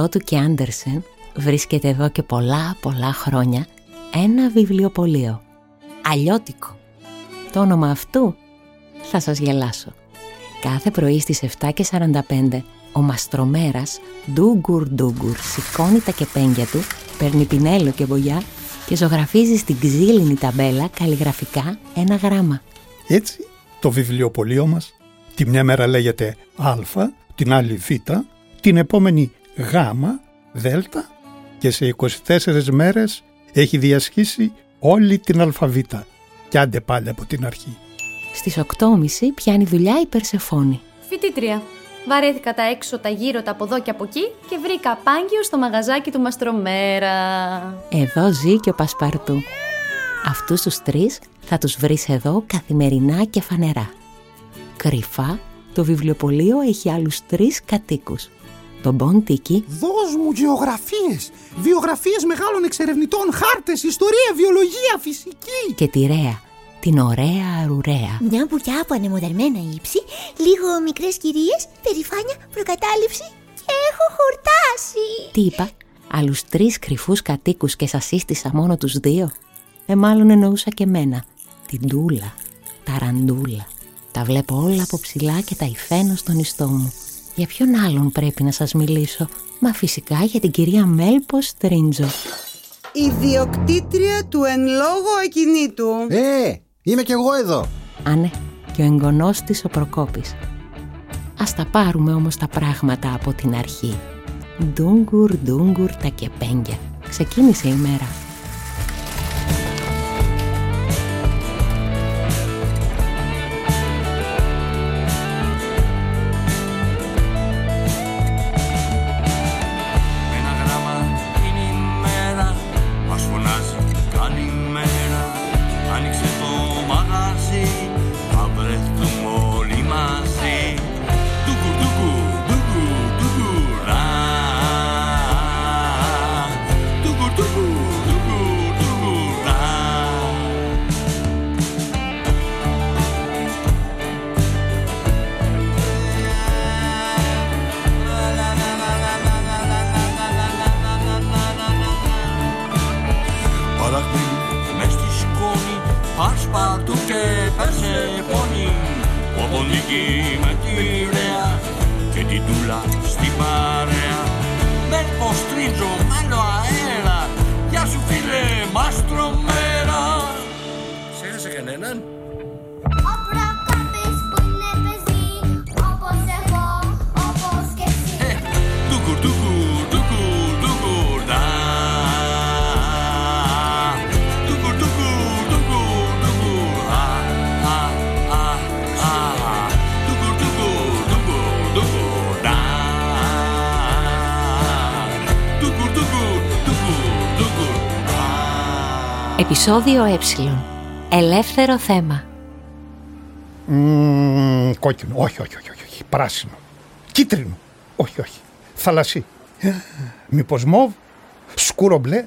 Γωνία Ηροδότου και Άντερσεν βρίσκεται εδώ και πολλά πολλά χρόνια ένα βιβλιοπωλείο. Αλλιώτικο. Το όνομα αυτού θα σας γελάσω. Κάθε πρωί στις 7.45 ο μαστρομέρας ντούγκουρ ντούγκουρ σηκώνει τα κεπέγγια του, παίρνει πινέλο και βογιά και ζωγραφίζει στην ξύλινη ταμπέλα καλλιγραφικά ένα γράμμα. Έτσι το βιβλιοπωλείο μας τη μια μέρα λέγεται Α, την άλλη Β την επόμενη γάμα, δέλτα και σε 24 μέρες έχει διασχίσει όλη την αλφαβήτα και άντε πάλι από την αρχή. Στις 8.30 πιάνει δουλειά η Περσεφόνη. Φοιτήτρια. Βαρέθηκα τα έξω, τα γύρω, τα από εδώ και από εκεί και βρήκα πάγιο στο μαγαζάκι του Μαστρομέρα. Εδώ ζει και ο Πασπαρτού. Αυτούς τους τρεις θα τους βρεις εδώ καθημερινά και φανερά. Κρυφά, το βιβλιοπωλείο έχει άλλους τρεις κατοίκους τον Μποντίκι. Δώσ' μου γεωγραφίες, βιογραφίες μεγάλων εξερευνητών, χάρτες, ιστορία, βιολογία, φυσική. Και τη Ρέα, την ωραία αρουρέα. Μια μπουκιά από ανεμοδερμένα ύψη, λίγο μικρές κυρίες, περηφάνεια, προκατάληψη και έχω χορτάσει. Τι είπα, άλλους τρεις κρυφούς κατοίκους και σας σύστησα μόνο τους δύο; Ε, μάλλον εννοούσα και μένα. Την Τούλα, τα Ραντούλα. Τα βλέπω όλα από ψηλά και τα υφαίνω στον ιστό μου. Για ποιον άλλον πρέπει να σας μιλήσω; Μα φυσικά για την κυρία Μέλπο Στρίντζο Ιδιοκτήτρια του εν λόγω ακινήτου. Ε, είμαι κι εγώ εδώ. Α ναι, και ο εγγονός της ο Προκόπης. Ας τα πάρουμε όμως τα πράγματα από την αρχή. Ντούγκουρ, ντούγκουρ τα κεπέγγια. Ξεκίνησε η μέρα Επισόδιο Ε. Ελεύθερο θέμα. Mm, κόκκινο. Όχι, όχι, όχι, όχι. Πράσινο. Κίτρινο. Όχι, όχι. Θαλασσί. Μήπως μοβ. Σκούρο μπλε.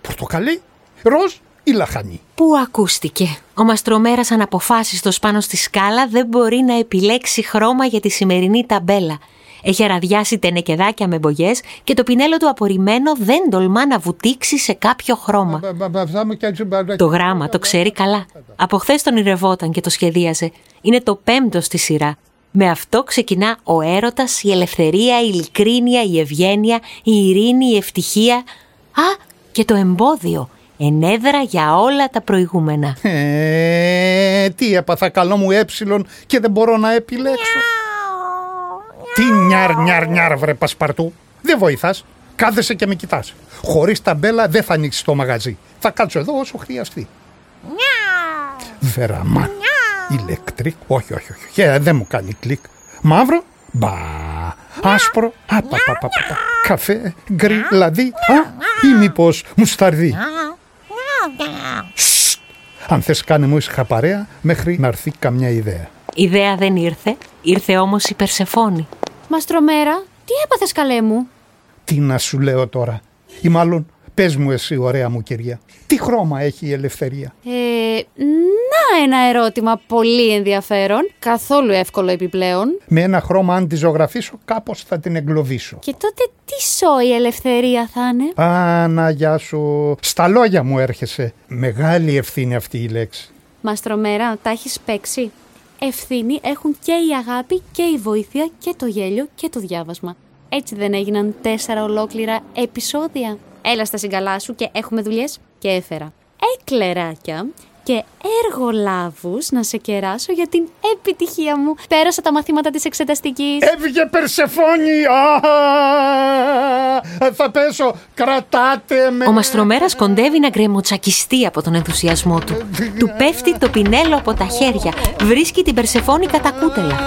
Πορτοκαλί. Ροζ ή λαχανή. Πού ακούστηκε; Ο μαστρομέρας αναποφάσιστος πάνω στη σκάλα δεν μπορεί να επιλέξει χρώμα για τη σημερινή ταμπέλα. Έχει αραδιάσει τενεκεδάκια με μπογιές και το πινέλο του απορριμμένο δεν τολμά να βουτήξει σε κάποιο χρώμα. Το γράμμα το ξέρει καλά. Από χθες τον ηρευόταν και το σχεδίαζε. Είναι το πέμπτο στη σειρά. Με αυτό ξεκινά ο έρωτας, η ελευθερία, η ειλικρίνεια, η ευγένεια, η ειρήνη, η ευτυχία. Α, και το εμπόδιο. Ενέδρα για όλα τα προηγούμενα. Ε, τι έπαθα καλό μου ε και δεν μπορώ να επιλέξω. Τι νιάρ νιάρ νιάρ βρε πασπαρτού. Δεν βοηθάς. Κάθεσαι και με κοιτάς. Χωρίς ταμπέλα δεν θα ανοίξεις το μαγαζί. Θα κάτσω εδώ όσο χρειαστεί. Βεραμάν. Ηλεκτρικ. Όχι, όχι, όχι. Ε, δεν μου κάνει κλικ. Μαύρο. Μπα. Άσπρο. Απα, πα, πα, πα. καφέ, γκρι, λαδί, α, ή μήπως μουσταρδί. Σστ. Αν θες κάνε μου ήσυχα παρέα μέχρι να έρθει καμιά ιδέα. Ιδέα δεν ήρθε, ήρθε όμως η Περσεφόνη. Μαστρομέρα, τι έπαθες καλέ μου; Τι να σου λέω τώρα. Ή μάλλον πες μου εσύ ωραία μου κυρία. Τι χρώμα έχει η ελευθερία; Ε, να ένα ερώτημα πολύ ενδιαφέρον, καθόλου εύκολο επιπλέον. Με ένα χρώμα αν τη ζωγραφίσω κάπως θα την εγκλωβίσω. Και τότε τι σώ η ελευθερία θα είναι; Άνα, γεια σου. Στα λόγια μου έρχεσαι. Μεγάλη ευθύνη αυτή η λέξη. Μαστρομέρα, τα έχεις παίξει; Ευθύνη έχουν και η αγάπη και η βοήθεια και το γέλιο και το διάβασμα. Έτσι δεν έγιναν τέσσερα ολόκληρα επεισόδια. Έλα στα συγκαλά σου και έχουμε δουλειές και έφερα. Έκλεράκια και εργολάβους να σε κεράσω για την επιτυχία μου. Πέρασα τα μαθήματα της εξεταστικής. Έβγε Περσεφόνη! Α, θα πέσω! Κρατάτε με! Ο Μαστρομέρας κοντεύει να γκρεμοτσακιστεί από τον ενθουσιασμό του. του πέφτει το πινέλο από τα χέρια. Βρίσκει την Περσεφόνη κατά κούτελα.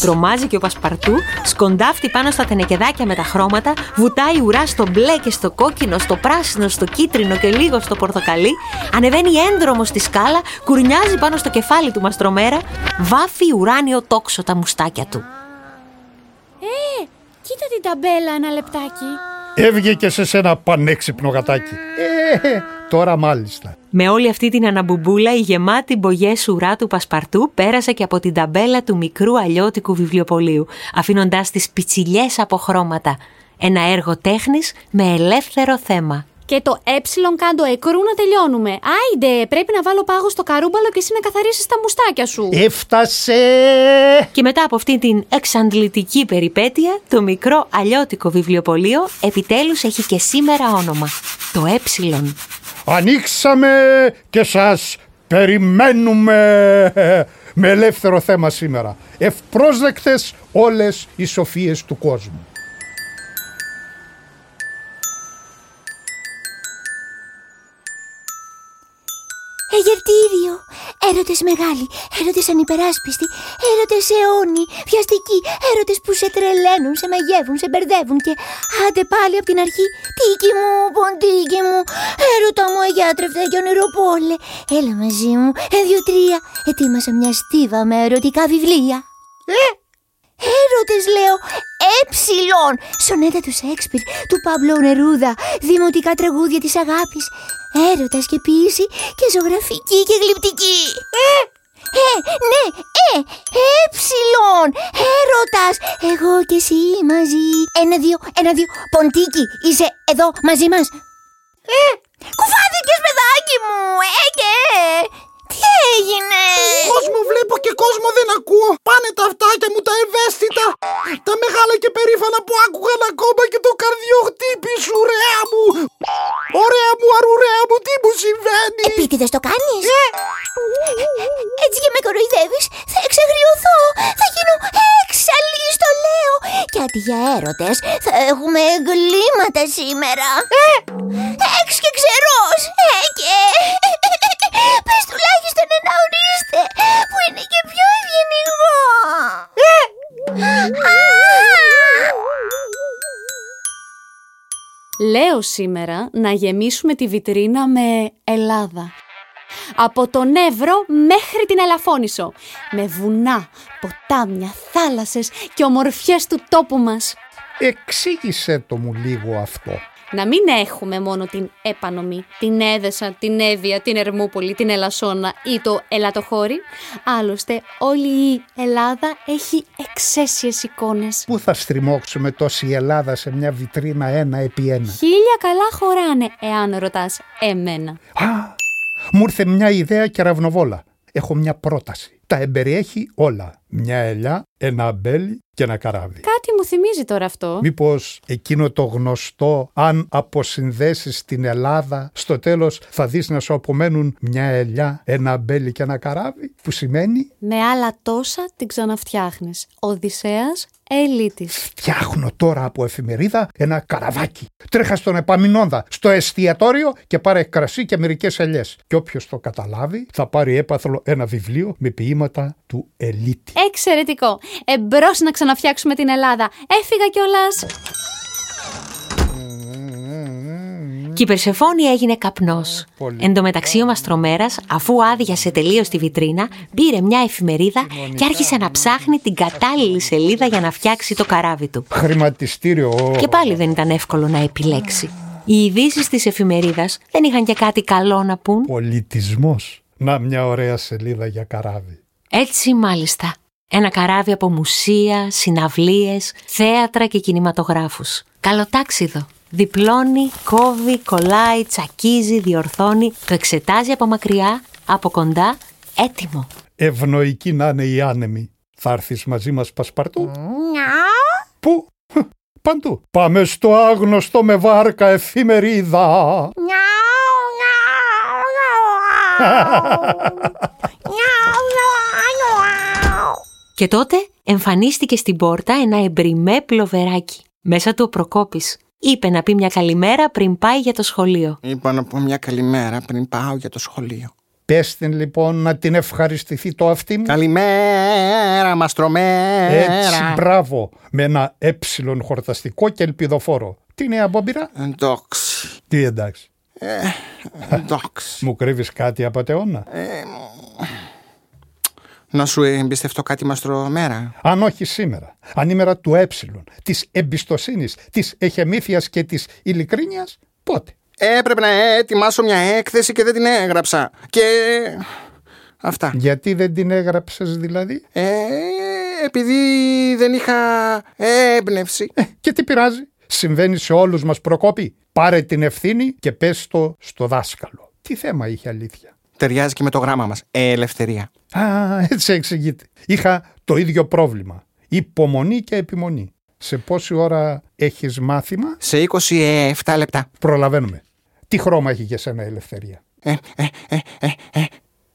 Τρομάζει και ο Πασπαρτού, σκοντάφτει πάνω στα τενεκεδάκια με τα χρώματα, βουτάει ουρά στο μπλε και στο κόκκινο, στο πράσινο, στο κίτρινο και λίγο στο πορτοκαλί, ανεβαίνει έντρομο στη σκάλα, κουρνιάζει πάνω στο κεφάλι του Μαστρομέρα, βάφει ουράνιο τόξο τα μουστάκια του. Ε, κοίτα την ταμπέλα ένα λεπτάκι. Έβγε και σε σένα πανέξυπνο γατάκι. Ε, τώρα μάλιστα. Με όλη αυτή την αναμπουμπούλα η γεμάτη μπογιέ ουρά του Πασπαρτού πέρασε και από την ταμπέλα του μικρού αλλιώτικου βιβλιοπολίου, αφήνοντας τις πιτσιλιές από χρώματα. Ένα έργο τέχνης με ελεύθερο θέμα. Και το ε κάντο εκρού να τελειώνουμε. Άιντε, πρέπει να βάλω πάγο στο καρούμπαλο και εσύ να καθαρίσεις τα μουστάκια σου. Έφτασε! Και μετά από αυτή την εξαντλητική περιπέτεια, το μικρό αλλιώτικο βιβλιοπωλείο επιτέλους έχει και σήμερα όνομα. Το ε. Ανοίξαμε και σας περιμένουμε με ελεύθερο θέμα σήμερα. Ευπρόσδεκτες όλες οι σοφίες του κόσμου. Εγερτήριο, έρωτες μεγάλοι, έρωτες ανυπεράσπιστοι, έρωτες αιώνιοι, βιαστικοί, έρωτες που σε τρελαίνουν, σε μαγεύουν, σε μπερδεύουν και άντε πάλι από την αρχή, τίκι μου, ποντίκι μου, έρωτα μου αγιάτρευτα και ονειροπόλε, έλα μαζί μου, ε, δύο, τρία, ετοίμασα μια στίβα με ερωτικά βιβλία. Ε, Έρωτες λέω, έψιλον, σονέτα του Σέξπιρ, του Παμπλό Νερούδα, δημοτικά τραγούδια της αγάπης, έρωτας και ποίηση και ζωγραφική και γλυπτική. Ε, ε, ναι, ε, έψιλον, έρωτας, εγώ και εσύ μαζί. Ένα, δύο, ένα, δύο, ποντίκι, είσαι εδώ μαζί μας. Ε, κουφάθηκες παιδάκι μου, ε, και... Τι έγινε! Κόσμο βλέπω και κόσμο δεν ακούω. Πάνε τα αυτάκια μου τα ευαίσθητα. Τα μεγάλα και περήφανα που άκουγαν ακόμα και το καρδιοχτύπη σου, ωραία μου. Ωραία μου, αρουραία μου, τι μου συμβαίνει; Επίτηδες το κάνεις; Ε. Έτσι και με κοροϊδεύεις, θα εξαγριωθώ, θα γίνω έξαλλη στο λέω. Και αντί για έρωτες, θα έχουμε εγκλήματα σήμερα. Ε. Έξ και ξερός, ε και... Λέω σήμερα να γεμίσουμε τη βιτρίνα με Ελλάδα. Από τον Εύρο μέχρι την Ελαφώνησο. Με βουνά, ποτάμια, θάλασσες και ομορφιές του τόπου μας. Εξήγησε το μου λίγο αυτό. Να μην έχουμε μόνο την Έπανομή, την Έδεσα, την Εύβοια, την Ερμούπολη, την Ελασσόνα ή το Ελατοχώρι. Άλλωστε όλη η Ελλάδα έχει εξαίσιες εικόνες. Πού θα στριμώξουμε τόση Ελλάδα σε μια βιτρίνα ένα επί ένα; Χίλια καλά χωράνε, εάν ρωτάς εμένα. Α, μου ήρθε μια ιδέα κεραυνοβόλα. Έχω μια πρόταση. Τα εμπεριέχει όλα. Μια ελιά, ένα αμπέλι και ένα καράβι. Κάτι μου θυμίζει τώρα αυτό. Μήπως εκείνο το γνωστό αν αποσυνδέσεις την Ελλάδα στο τέλος θα δεις να σου απομένουν μια ελιά, ένα αμπέλι και ένα καράβι που σημαίνει Με άλλα τόσα την ξαναφτιάχνεις. Οδυσσέας Ελίτης. φτιάχνω τώρα από εφημερίδα ένα καραβάκι. Τρέχα στον επαμεινόντα, στο εστιατόριο και πάρε κρασί και μερικές ελιές. Και όποιος το καταλάβει θα πάρει έπαθλο ένα βιβλίο με ποίηματα του Ελίτη. Εξαιρετικό. Εμπρός να ξαναφτιάξουμε την Ελλάδα. Έφυγα κιόλας. Και η Περσεφόνη έγινε καπνός. Εν τω μεταξύ ο Μαστρομέρας, αφού άδειασε τελείως τη βιτρίνα, πήρε μια εφημερίδα και άρχισε να ψάχνει την κατάλληλη σελίδα για να φτιάξει το καράβι του. Χρηματιστήριο. Και πάλι δεν ήταν εύκολο να επιλέξει. Οι ειδήσεις της εφημερίδας δεν είχαν και κάτι καλό να πούν. Πολιτισμός. Να μια ωραία σελίδα για καράβι. Έτσι μάλιστα. Ένα καράβι από μουσεία, συναυλίες, θέατρα και κινηματογράφους. Καλοτάξιδο. Διπλώνει, κόβει, κολλάει, τσακίζει, διορθώνει, το εξετάζει από μακριά, από κοντά, έτοιμο. Ευνοϊκοί να είναι οι άνεμοι. Θα έρθεις μαζί μας Πασπαρτού; Πού; Παντού. Πάμε στο άγνωστο με βάρκα εφημερίδα. Και τότε εμφανίστηκε στην πόρτα ένα εμπριμέ πλοβεράκι. Μέσα του ο Προκόπης. Είπε να πει μια καλημέρα πριν πάει για το σχολείο. Είπα να πω μια καλημέρα πριν πάω για το σχολείο. Πες την λοιπόν να την ευχαριστηθεί το αυτή μου. Καλημέρα, μαστρομέρα. Έτσι, μπράβο. Με ένα έψιλον χορταστικό και ελπιδοφόρο. Τι νέα μπόμπυρα; Εντάξει. Τι εντάξει. Εντάξει. Μου κρύβεις κάτι απατεώνα. Να σου εμπιστευτώ κάτι μαστρομέρα; Αν όχι σήμερα, ανήμερα του ε, της εμπιστοσύνης, της εχεμήθειας και της ειλικρίνειας, πότε; Έπρεπε να ετοιμάσω μια έκθεση και δεν την έγραψα. Και... Αυτά. Γιατί δεν την έγραψες δηλαδή; Ε, επειδή δεν είχα έμπνευση. Ε, και τι πειράζει; Συμβαίνει σε όλους μας Προκόπη. Πάρε την ευθύνη και πες το στο δάσκαλο. Τι θέμα είχε αλήθεια; Ταιριάζει και με το γράμμα μας. Ε, ελευθερία. Α, έτσι εξηγείται. Είχα το ίδιο πρόβλημα. Υπομονή και επιμονή. Σε πόση ώρα έχεις μάθημα; Σε 27 λεπτά. Προλαβαίνουμε. Τι χρώμα έχει για σένα η ελευθερία; Ε, ε, ε, ε, ε.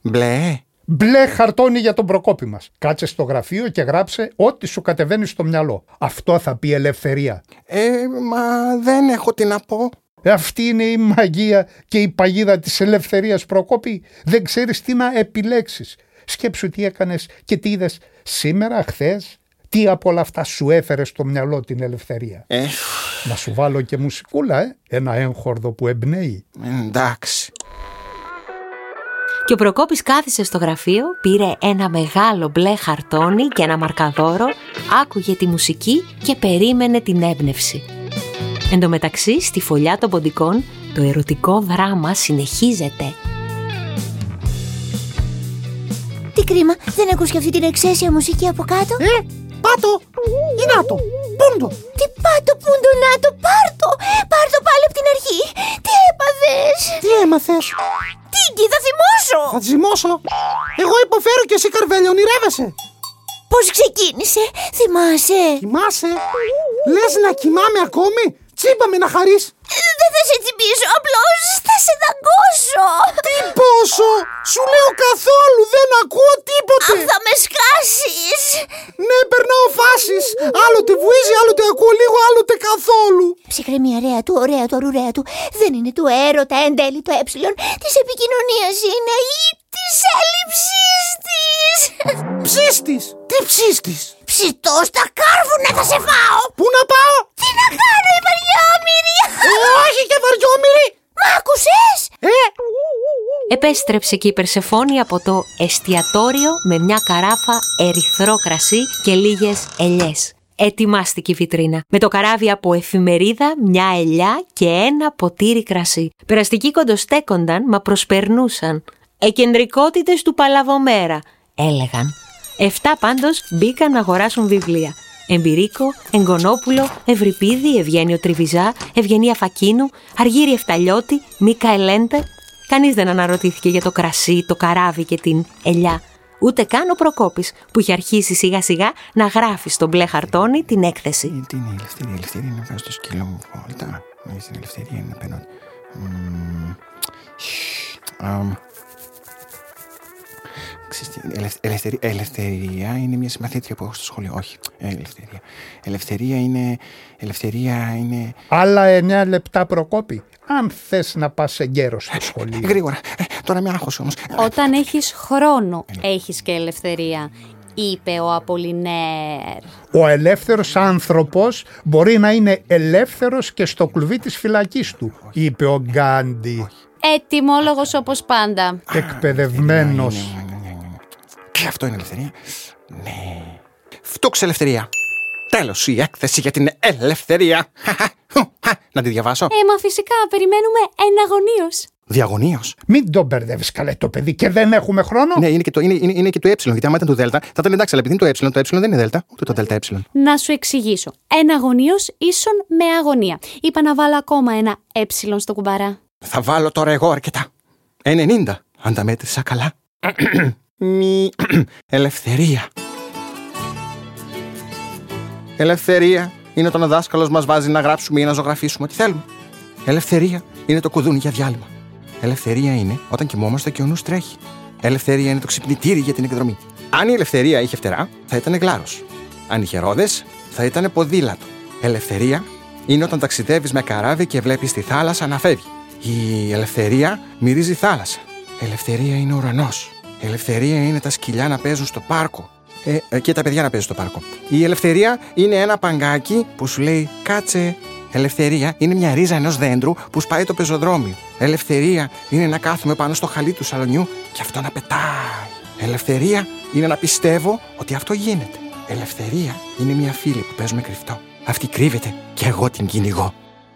Μπλε. Μπλε χαρτόνι για τον προκόπη μας. Κάτσε στο γραφείο και γράψε ό,τι σου κατεβαίνει στο μυαλό. Αυτό θα πει ελευθερία. Ε, μα δεν έχω τι να πω. Αυτή είναι η μαγεία και η παγίδα της ελευθερίας Προκόπη. Δεν ξέρεις τι να επιλέξεις. Σκέψου τι έκανες και τι είδες σήμερα, χθες. Τι από όλα αυτά σου έφερες στο μυαλό την ελευθερία. Ε, Να σου βάλω και μουσικούλα, ε. Ένα έγχορδο που εμπνέει. εντάξει. Και ο Προκόπης κάθισε στο γραφείο, πήρε ένα μεγάλο μπλε χαρτόνι και ένα μαρκαδόρο, άκουγε τη μουσική και περίμενε την έμπνευση. Εν τω μεταξύ, στη φωλιά των ποντικών, το ερωτικό δράμα συνεχίζεται. Τι κρίμα, δεν ακούς και αυτή την εξαίσια μουσική από κάτω. Ε, πάτο. Ή να το. Πούντο. Τι πάτο πούντο να το, πάρτο. Πάρτο πάλι από την αρχή. Τι έπαθες; Τι έμαθες; Τίκη, θα θυμώσω. Θα τζιμώσω. Εγώ υποφέρω και εσύ καρβέλιο ονειρεύεσαι. Πώς ξεκίνησε, θυμάσαι; Κοιμάσαι. Λες να κοιμάμαι ακόμη; Τσίμπαμε να χαρείς. Δεν θα σε τσιμπήσω, απλώς θα σε δαγκώσω. Τι πόσο. Σου λέω καθόλου. Δεν ακούω τίποτε. Αν θα με σκάσεις. Ναι, περνάω φάσεις. Άλλοτε βουίζει, άλλοτε ακούω λίγο, άλλοτε καθόλου. Ψυχρή ωραία του, ωραία του, αρουραία του. Δεν είναι του έρωτα εν τέλει το ε της επικοινωνίας είναι ή της έλλειψής της. Ψίστης. Τι ψίστης; Ψητός στα κάρβουνα θα σε φάω. Πού να πάω; Τι να κάνω η βαριόμυρη. Ε, όχι και βαριόμυρη. Μ' άκουσες. Ε, Επέστρεψε και η Περσεφόνη από το εστιατόριο με μια καράφα ερυθρό κρασί και λίγες ελιές. Ετοιμάστηκε η βιτρίνα. Με το καράβι από εφημερίδα, μια ελιά και ένα ποτήρι κρασί. Περαστικοί κοντοστέκονταν, μα προσπερνούσαν. Εκεντρικότητες του Παλαβομέρα, έλεγαν. Εφτά πάντως μπήκαν να αγοράσουν βιβλία. Εμπειρίκο, Εγκονόπουλο, Ευρυπίδη, Ευγένιο Τριβιζά, Ευγενία Φακίνου, Αργύρι Εφταλιώτη, Μίκα Ελέντε. Κανείς δεν αναρωτήθηκε για το κρασί, το καράβι και την ελιά. Ούτε καν ο Προκόπης που είχε αρχίσει σιγά σιγά να γράφει στο μπλε χαρτόνι την έκθεση. Τι είναι η ελευθερία. Η ελευθερία είναι να βγάζω το σκύλο μου βόλτα. Η ελευθερία είναι να παίρνω. Ελευθερία, ελευθερία είναι μια συμμαθήτρια που έχω στο σχολείο. Όχι, ε, ελευθερία. Ελευθερία είναι. Ελευθερία είναι. Άλλα εννέα λεπτά Προκόπη. Αν θες να πας εγκαίρος στο σχολείο. Γρήγορα. Ε, τώρα με άγχος όμως. Όταν έχεις χρόνο, έχεις και ελευθερία. είπε ο Απολινέρ. Ο ελεύθερος άνθρωπος μπορεί να είναι ελεύθερος και στο κλουβί της φυλακής του, είπε ο Γκάντι, Ετοιμόλογος όπως πάντα. εκπαιδευμένος. Και αυτό είναι ελευθερία. Ναι. Φτούξε ελευθερία. Τέλος η έκθεση για την ελευθερία. Να τη διαβάσω. Ε, μα φυσικά περιμένουμε εναγωνίως. Διαγωνίως. Μην τον μπερδεύεις καλέ το παιδί και δεν έχουμε χρόνο. Ναι, είναι και, το, είναι, είναι, είναι και το ε, γιατί άμα ήταν το δέλτα, θα ήταν εντάξει, αλλά επειδή είναι το ε, το ε δεν είναι δέλτα, ούτε το δέλτα ε. Να σου εξηγήσω. Εναγωνίως ίσον με αγωνία. Είπα να βάλω ακόμα ένα ε στο κουμπαρά. Θα βάλω τώρα εγώ αρκετά. 90, αν τα μέτρησα καλά. Μη ελευθερία. Ελευθερία είναι όταν ο δάσκαλος μας βάζει να γράψουμε ή να ζωγραφίσουμε ό,τι θέλουμε. Ελευθερία είναι το κουδούνι για διάλειμμα. Ελευθερία είναι όταν κοιμόμαστε και ο νους τρέχει. Ελευθερία είναι το ξυπνητήρι για την εκδρομή. Αν η ελευθερία είχε φτερά, θα ήταν γλάρος. Αν είχε ρόδες, θα ήταν ποδήλατο. Ελευθερία είναι όταν ταξιδεύεις με καράβι και βλέπεις τη θάλασσα να φεύγει. Η ελευθερία μυρίζει θάλασσα. Ελευθερία είναι ουρανό. Ελευθερία είναι τα σκυλιά να παίζουν στο πάρκο. Ε, ε, και τα παιδιά να παίζουν στο πάρκο. Η ελευθερία είναι ένα παγκάκι που σου λέει κάτσε. Ελευθερία είναι μια ρίζα ενός δέντρου που σπάει το πεζοδρόμιο. Ελευθερία είναι να κάθομαι πάνω στο χαλί του σαλονιού και αυτό να πετάει. Ελευθερία είναι να πιστεύω ότι αυτό γίνεται. Ελευθερία είναι μια φίλη που παίζουμε κρυφτό. Αυτή κρύβεται και εγώ την κυνηγώ.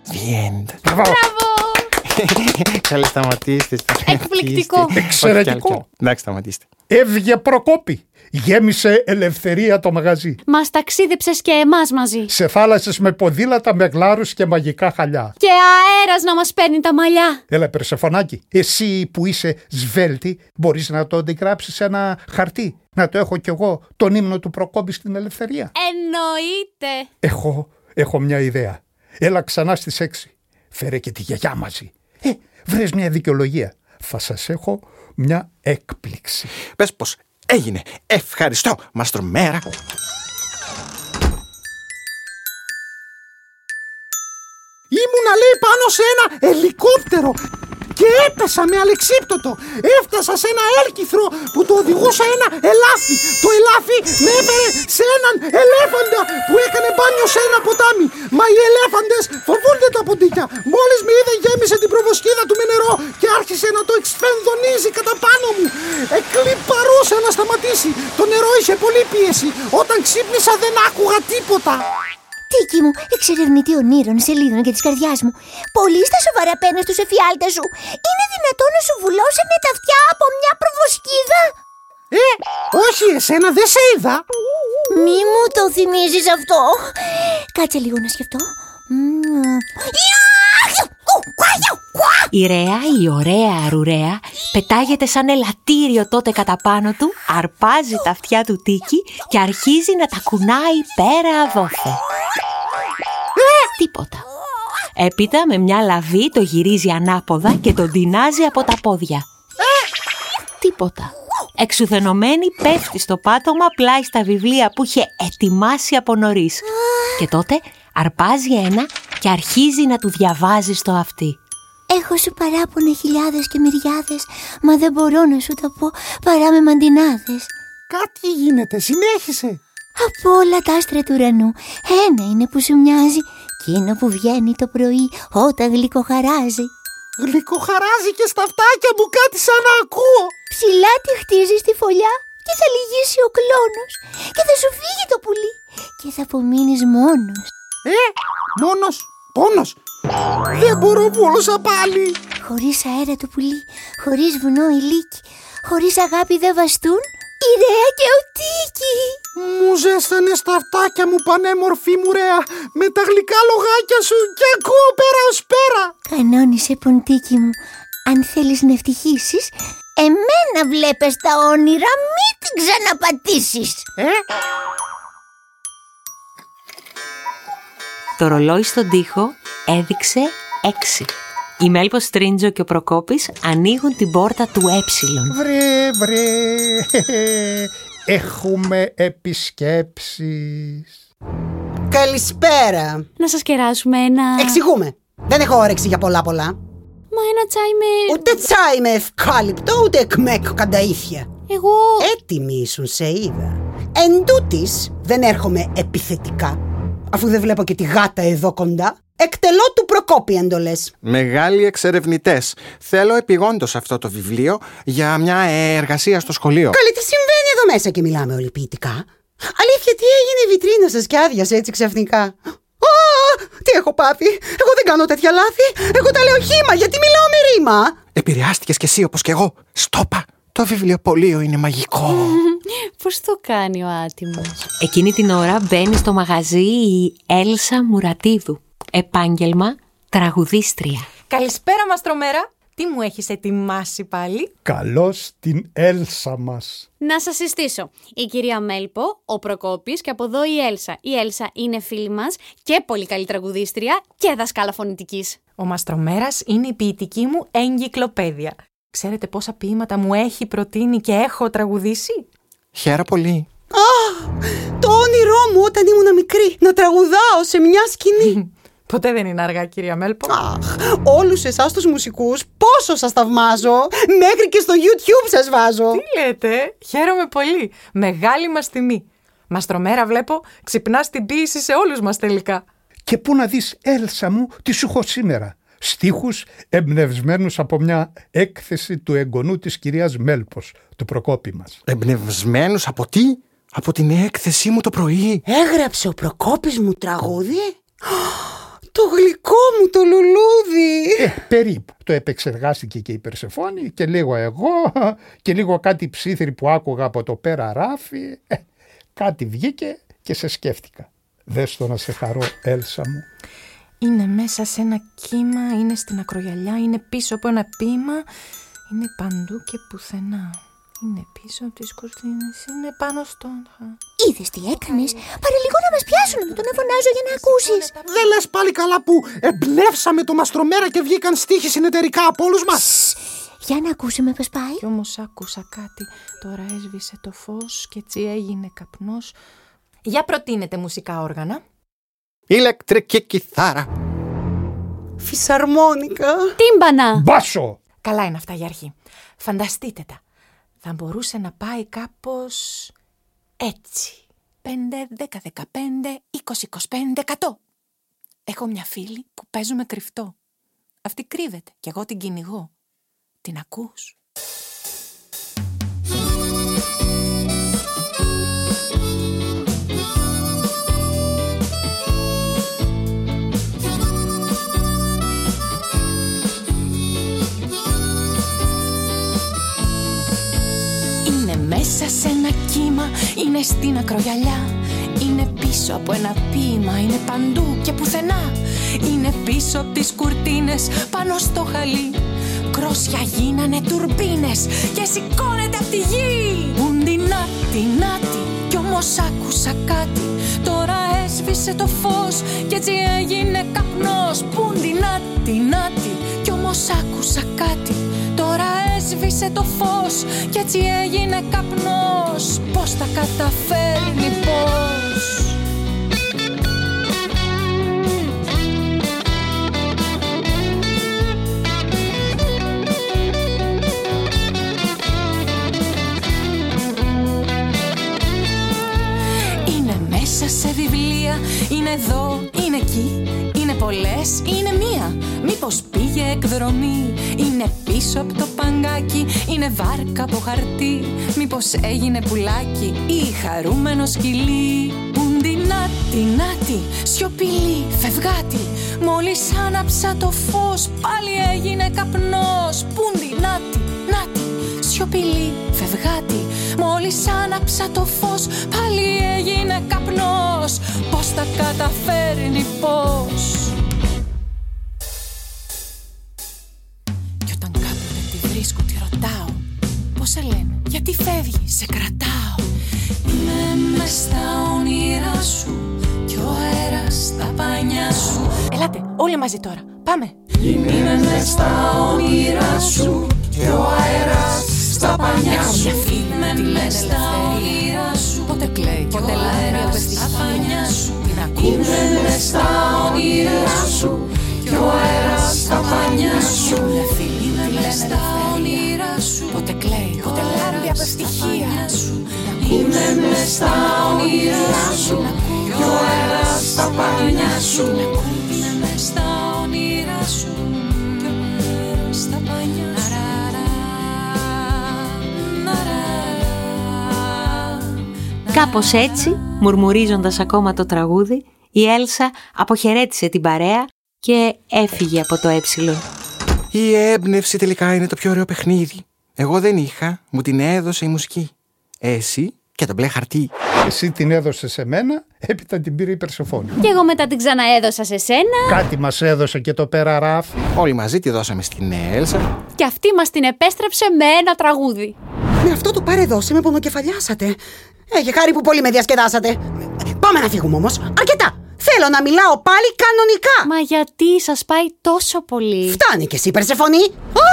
The end. Μπράβο! Καλή σταματήστε. Εκπληκτικό. Εξαιρετικό. Εντάξει, σταματήστε. Έβγε Προκόπη. Γέμισε ελευθερία το μαγαζί. Μας ταξίδεψες και εμάς μαζί. Σε θάλασσες με ποδήλατα, με γλάρους και μαγικά χαλιά. Και αέρας να μας παίρνει τα μαλλιά. Έλα Περσεφωνάκη, εσύ που είσαι σβέλτη μπορείς να το αντιγράψεις σε ένα χαρτί. Να το έχω κι εγώ τον ύμνο του Προκόπη στην ελευθερία. Εννοείται. Έχω, έχω μια ιδέα. Έλα ξανά στις 6. Φέρε και τη γιαγιά μαζί. Ε, βρες μια δικαιολογία. Θα σας έχω μια έκπληξη. Πες πως έγινε. Ευχαριστώ, Μαστρομέρα. Ήμουνα λέει πάνω σε ένα ελικόπτερο και έπεσα με αλεξίπτωτο. Έφτασα σε ένα έλκυθρο που το οδηγούσα ένα ελάφι. Το ελάφι με έφερε σε έναν ελέφαντα που έκανε μπάνιο σε ένα ποτάμι. Μα οι ελέφαντες φοβούνται τα ποντίκια. Μόλις με είδε γέμισε την προβοσκίδα του με νερό και άρχισε να το εξφενδονίζει κατά πάνω μου. Εκλυπαρούσα να σταματήσει. Το νερό είχε πολύ πίεση. Όταν ξύπνησα δεν άκουγα τίποτα. Τίκη μου, εξερευνητή ονείρων, σελίδων και της καρδιάς μου. Πολύ στα σοβαρά παίρνεις τους εφιάλτες σου. Είναι δυνατόν να σου βουλώσανε τα αυτιά από μια προβοσκίδα; Ε, όχι, εσένα δεν σε είδα. Μη μου το θυμίζεις αυτό. Κάτσε λίγο να σκεφτώ. Μμμ. Η Ρέα, η ωραία αρουρέα, πετάγεται σαν ελαττήριο τότε κατά πάνω του, αρπάζει τα αυτιά του τίκη και αρχίζει να τα κουνάει πέρα δόθε. Τίποτα. Έπειτα με μια λαβή το γυρίζει ανάποδα και τον τεινάζει από τα πόδια. Τίποτα. Εξουθενωμένη πέφτει στο πάτωμα πλάι στα βιβλία που είχε ετοιμάσει από νωρίς. Και τότε αρπάζει ένα και αρχίζει να του διαβάζει στο αυτί. Έχω σου παράπονα χιλιάδες και μυριάδες, μα δεν μπορώ να σου τα πω παρά με μαντινάδες. Κάτι γίνεται, συνέχισε. Από όλα τα άστρα του ουρανού, ένα είναι που σου μοιάζει, εκείνο που βγαίνει το πρωί όταν γλυκοχαράζει. Γλυκοχαράζει και στα φτάκια μου κάτι σαν να ακούω. Ψηλά τη χτίζεις στη φωλιά και θα λυγίσει ο κλόνος και θα σου φύγει το πουλί και θα απομείνεις μόνος. Ε, μόνος, πόνος. Δεν μπορώ βόλωσα πάλι. Χωρίς αέρα το πουλί, χωρίς βουνό ηλίκη, χωρίς αγάπη δεν βαστούν, η Ρέα και ο Τίκη. Μου ζέστανε στα αυτάκια μου πανέμορφη μου ρέα με τα γλυκά λογάκια σου και ακούω πέρα ως πέρα. Κανόνισε ποντίκι μου, αν θέλεις να ευτυχήσεις, εμένα βλέπεις τα όνειρα, μην την ξαναπατήσεις. Ε, Το ρολόι στον τοίχο έδειξε έξι. Η Μέλπο Στρίντζο και ο Προκόπης ανοίγουν την πόρτα του Ε. Βρε, βρε, έχουμε επισκέψεις. Καλησπέρα. Να σας κεράσουμε ένα... Εξηγούμε. Δεν έχω όρεξη για πολλά πολλά. Μα ένα τσάι με... Ούτε τσάι με ευκάλυπτο, ούτε εκμέκ κανταήθια. Εγώ... Έτοιμοι ήσουν, σε είδα. Εν τούτης, δεν έρχομαι επιθετικά, αφού δεν βλέπω και τη γάτα εδώ κοντά. Εκτελώ του Προκόπη εντολές. Μεγάλοι εξερευνητές. Θέλω επιγόντως αυτό το βιβλίο για μια εργασία στο σχολείο. Καλή, τι συμβαίνει εδώ μέσα και μιλάμε όλοι ποιητικά. Αλήθεια, τι έγινε η βιτρίνα σας και άδειασε έτσι ξαφνικά; Α, τι έχω πάθει; Εγώ δεν κάνω τέτοια λάθη. Εγώ τα λέω χήμα γιατί μιλάω με ρήμα. Επηρεάστηκες κι εσύ όπως κι εγώ. Στόπα. Το βιβλιοπωλείο είναι μαγικό. Πώς το κάνει ο άτιμος; Εκείνη την ώρα μπαίνει στο μαγαζί η Έλσα Μουρατίδου. Επάγγελμα τραγουδίστρια. Καλησπέρα Μαστρομέρα. Τι μου έχεις ετοιμάσει πάλι; Καλώς την Έλσα μας. Να σας συστήσω. Η κυρία Μέλπο, ο Προκόπης και από εδώ η Έλσα. Η Έλσα είναι φίλη μας και πολύ καλή τραγουδίστρια και δασκάλα φωνητικής. Ο Μαστρομέρας είναι η ποιητική μου εγκυκλοπαίδεια. Ξέρετε πόσα ποίηματα μου έχει προτείνει και έχω τραγουδήσει; Χαίρομαι πολύ. Το όνειρό μου όταν ήμουν μικρή να τραγουδάω σε μια σκηνή. Ποτέ δεν είναι αργά, κυρία Μέλπο. Αχ, όλους εσάς τους μουσικούς πόσο σας θαυμάζω. Μέχρι και στο YouTube σας βάζω. Τι λέτε, χαίρομαι πολύ. Μεγάλη μας τιμή. Μαστρομέρα βλέπω, ξυπνάς την ποίηση σε όλους μας τελικά. Και πού να δεις Έλσα μου τι σου έχω σήμερα. Στίχους εμπνευσμένους από μια έκθεση του εγγονού της κυρίας Μέλπος, του Προκόπη μας. Εμπνευσμένους από τι; Από την έκθεσή μου το πρωί. Έγραψε ο Προκόπης μου τραγούδι; Το γλυκό μου το λουλούδι. Ε, περίπου. Το επεξεργάστηκε και η Περσεφόνη και λίγο εγώ και λίγο κάτι ψήθυρη που άκουγα από το πέρα ράφι. Ε, κάτι βγήκε και σε σκέφτηκα. Δες το να σε χαρώ, Έλσα μου. Είναι μέσα σε ένα κύμα, είναι στην ακρογιαλιά, είναι πίσω από ένα ποίημα, είναι παντού και πουθενά. Είναι πίσω από τις κουρτίνες, είναι πάνω στον... Είδες τι έκανες; Πάρε λίγο να μας πιάσουν με το να φωνάζω για να ακούσεις. Δεν λες πάλι καλά που εμπνεύσαμε το Μαστρομέρα και βγήκαν στίχοι συνεταιρικά από όλους μας. Για να ακούσουμε πώς πάει. Κι όμως άκουσα κάτι, τώρα έσβησε το φως και έτσι έγινε καπνός. Για προτείνετε μουσικά όργανα. Ηλεκτρική κιθάρα. Φυσαρμόνικα. Τίμπανα! Μπάσο! Καλά είναι αυτά για αρχή. Φανταστείτε τα. Θα μπορούσε να πάει κάπως έτσι. 5, 10, 15, 20, 25, 100. Έχω μια φίλη που παίζουμε κρυφτό. Αυτή κρύβεται και εγώ την κυνηγώ. Την ακούς; Μέσα σε ένα κύμα, είναι στην ακρογιαλιά. Είναι πίσω από ένα ποίημα, είναι παντού και πουθενά. Είναι πίσω από τις κουρτίνες, πάνω στο χαλί. Κρόσια γίνανε τουρμπίνες και σηκώνεται απ' τη γη. Ούντι νάτι, νάτι, κι όμως άκουσα κάτι. Τώρα έσβησε το φως και έτσι έγινε καπνός. Πούντι νάτι, νάτι, κι όμως άκουσα κάτι. Τώρα έσβησε το φως και έτσι έγινε καπνός. Πώς τα καταφέρνει πώς. Είναι μέσα σε βιβλία, είναι εδώ, είναι εκεί Είναι πολλές, είναι μία. Μήπως πήγε εκδρομή Είναι πίσω από το παγκάκι Είναι βάρκα από χαρτί. Μήπως έγινε πουλάκι Ή χαρούμενο σκυλί. Πούντι νάτι, νάτι Σιωπηλή, φευγάτη. Μόλις άναψα το φως Πάλι έγινε καπνός. Πούντι νάτι, νάτι Σιωπηλή, φευγάτη. Μόλις άναψα το φως Πάλι έγινε καπνός. Πώς τα καταφέρνει πώς όλοι μαζί τώρα, πάμε. Είμαι μες στα όνειρά σου Κι ο αέρας στα πανιά σου. Μια φίλη με τη λένε στα όνειρά σου. Πότε κλαίει, πότε αέρας στα πανιά σου. Την ακούς Είμαι μες στα όνειρά σου. Κι ο αέρας στα πανιά σου. Μια φίλη με τη λένε στα όνειρά σου. Πότε κλαίει, πότε λάρει από ευτυχία σου. Είμαι μες στα όνειρά σου. Κι ο αέρας στα πανιά σου Κάπως έτσι, μουρμουρίζοντας ακόμα το τραγούδι, η Έλσα αποχαιρέτησε την παρέα και έφυγε από το ε. Η έμπνευση τελικά είναι το πιο ωραίο παιχνίδι. Εγώ δεν είχα, μου την έδωσε η μουσική. Εσύ και το μπλε χαρτί. Εσύ την έδωσε σε μένα, έπειτα την πήρε η Περσεφόνη. Και εγώ μετά την ξαναέδωσα σε σένα. Κάτι μας έδωσε και το πέρα Όλοι μαζί τη δώσαμε στην Έλσα. Και αυτή μας την επέστρεψε με ένα τραγούδι. Με αυτό το πάρε δώσε με πονοκεφαλιάσατε. Έχει χάρη που πολύ με διασκεδάσατε. Πάμε να φύγουμε όμως. Αρκετά. Θέλω να μιλάω πάλι κανονικά. Μα γιατί σας πάει τόσο πολύ; Φτάνει κι εσύ, Περσεφωνή. Α,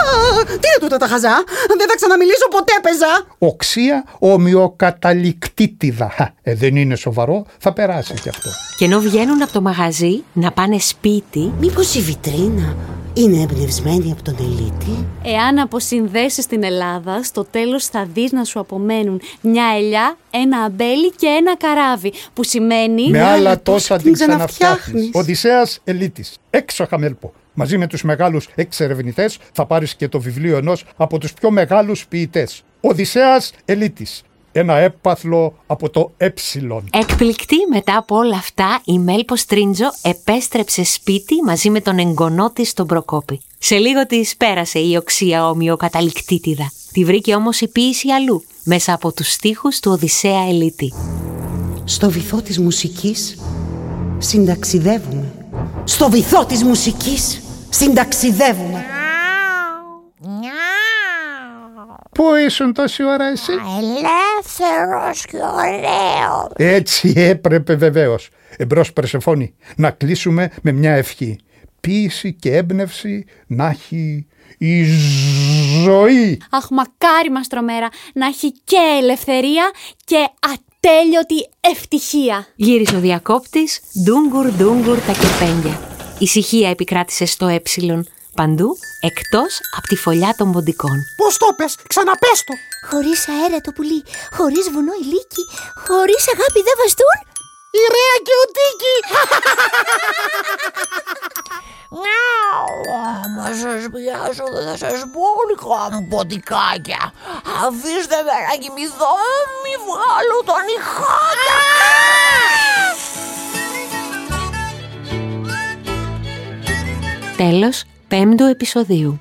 τι είναι τούτα τα χαζά; Δεν θα ξαναμιλήσω ποτέ, πεζά. Οξία ομοιοκαταληκτήτιδα. Ε, δεν είναι σοβαρό, θα περάσει κι αυτό. Και ενώ βγαίνουν από το μαγαζί να πάνε σπίτι, Μήπως η βιτρίνα είναι εμπνευσμένη από τον Ελίτη. Εάν αποσυνδέσεις την Ελλάδα, στο τέλος θα δεις να σου απομένουν μια ελιά, ένα αμπέλι και ένα καράβι. Που σημαίνει... Με άλλα τόσα την την ξαναφτιάχνεις. ξαναφτιάχνεις. Οδυσσέας Ελίτης. Έξω χαμέλπο. Μαζί με τους μεγάλους εξερευνητές θα πάρεις και το βιβλίο ενός από τους πιο μεγάλους ποιητές. Οδυσσέας Ελίτης. Ένα έπαθλο από το ε. Εκπληκτή μετά από όλα αυτά, η Μέλπο Τρίντζο επέστρεψε σπίτι μαζί με τον εγγονό της τον Προκόπη. Σε λίγο της πέρασε η οξία ομοιοκαταληκτήτιδα. Τη βρήκε όμως η ποίηση αλλού, μέσα από τους στίχους του Οδυσσέα Ελίτη. Στο βυθό της μουσικής συνταξιδεύουμε. Στο βυθό της μουσικής συνταξιδεύουμε. Πού ήσουν τόση ώρα εσύ; Ελεύθερος και ωραίος. Έτσι έπρεπε βεβαίως. Εμπρός Περσεφόνη, να κλείσουμε με μια ευχή. Ποίηση και έμπνευση να έχει η ζωή. Αχ, μακάρι μας τρομέρα να έχει και ελευθερία και ατέλειωτη ευτυχία. Γύρισε ο διακόπτης, ντούγκουρ ντούγκουρ τα κερπένια. Ησυχία επικράτησε στο ε, παντού εκτός από τη φωλιά των ποντικών. Πώς το πες, ξαναπες το. Χωρίς αέρα το πουλί, χωρίς βουνό η λύκη, χωρίς αγάπη δεν βαστούν. Η Ρέα και ο Τίκη. Άμα σας πιάσω δεν θα σας πω γλυκά μου ποντικάκια. Αφήστε με να κοιμηθώ, μη βγάλω τον ηχάκα. Τέλος πέμπτου επεισοδίου.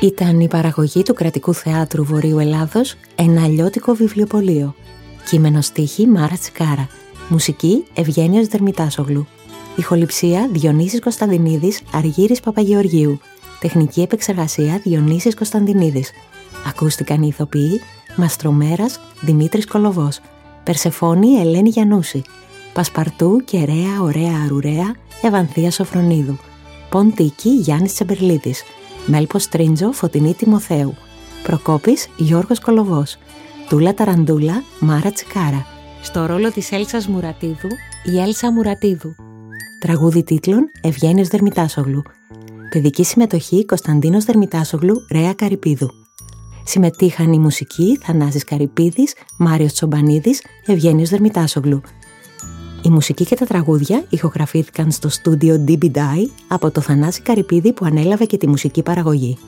Ήταν η παραγωγή του Κρατικού Θεάτρου Βορείου Ελλάδος ένα αλλιώτικο βιβλιοπωλείο. Κείμενο στίχη Μάρα Τσικάρα. Μουσική Ευγένιος Δερμητάσογλου. Ηχοληψία Διονύσης Κωνσταντινίδης Αργύρης Παπαγεωργίου. Τεχνική επεξεργασία Διονύσης Κωνσταντινίδης. Ακούστηκαν οι ηθοποιοί Μαστρομέρας Δημήτρης Κολοβός. Περσεφόνη Ελένη Γιαννούση. Πασπαρτού και Ρέα Ωραία Αρουρέα Ευανθία Σοφρονίδου. Ποντίκη Γιάννης Τσεμπερλίτης. Μέλπος Τρίντζο Φωτεινή Τιμοθέου. Προκόπης Γιώργος Κολοβός. Τούλα Ταραντούλα Μάρα Τσικάρα. Στο ρόλο της Έλσας Μουρατίδου η Έλσα Μουρατίδου. Τραγούδι τίτλων Ευγένιος Δερμητάσογλου. Παιδική συμμετοχή Κωνσταντίνος Δερμητάσογλου Ρέα Καρυπίδου. Συμμετείχαν η μουσική Θανάσης Καρυπίδης, Μάριος Τσομπανίδης, Ευγένιος Δερμητάσογλου. Η μουσική και τα τραγούδια ηχογραφήθηκαν στο στούντιο DB Die από το Θανάση Καρυπίδη που ανέλαβε και τη μουσική παραγωγή.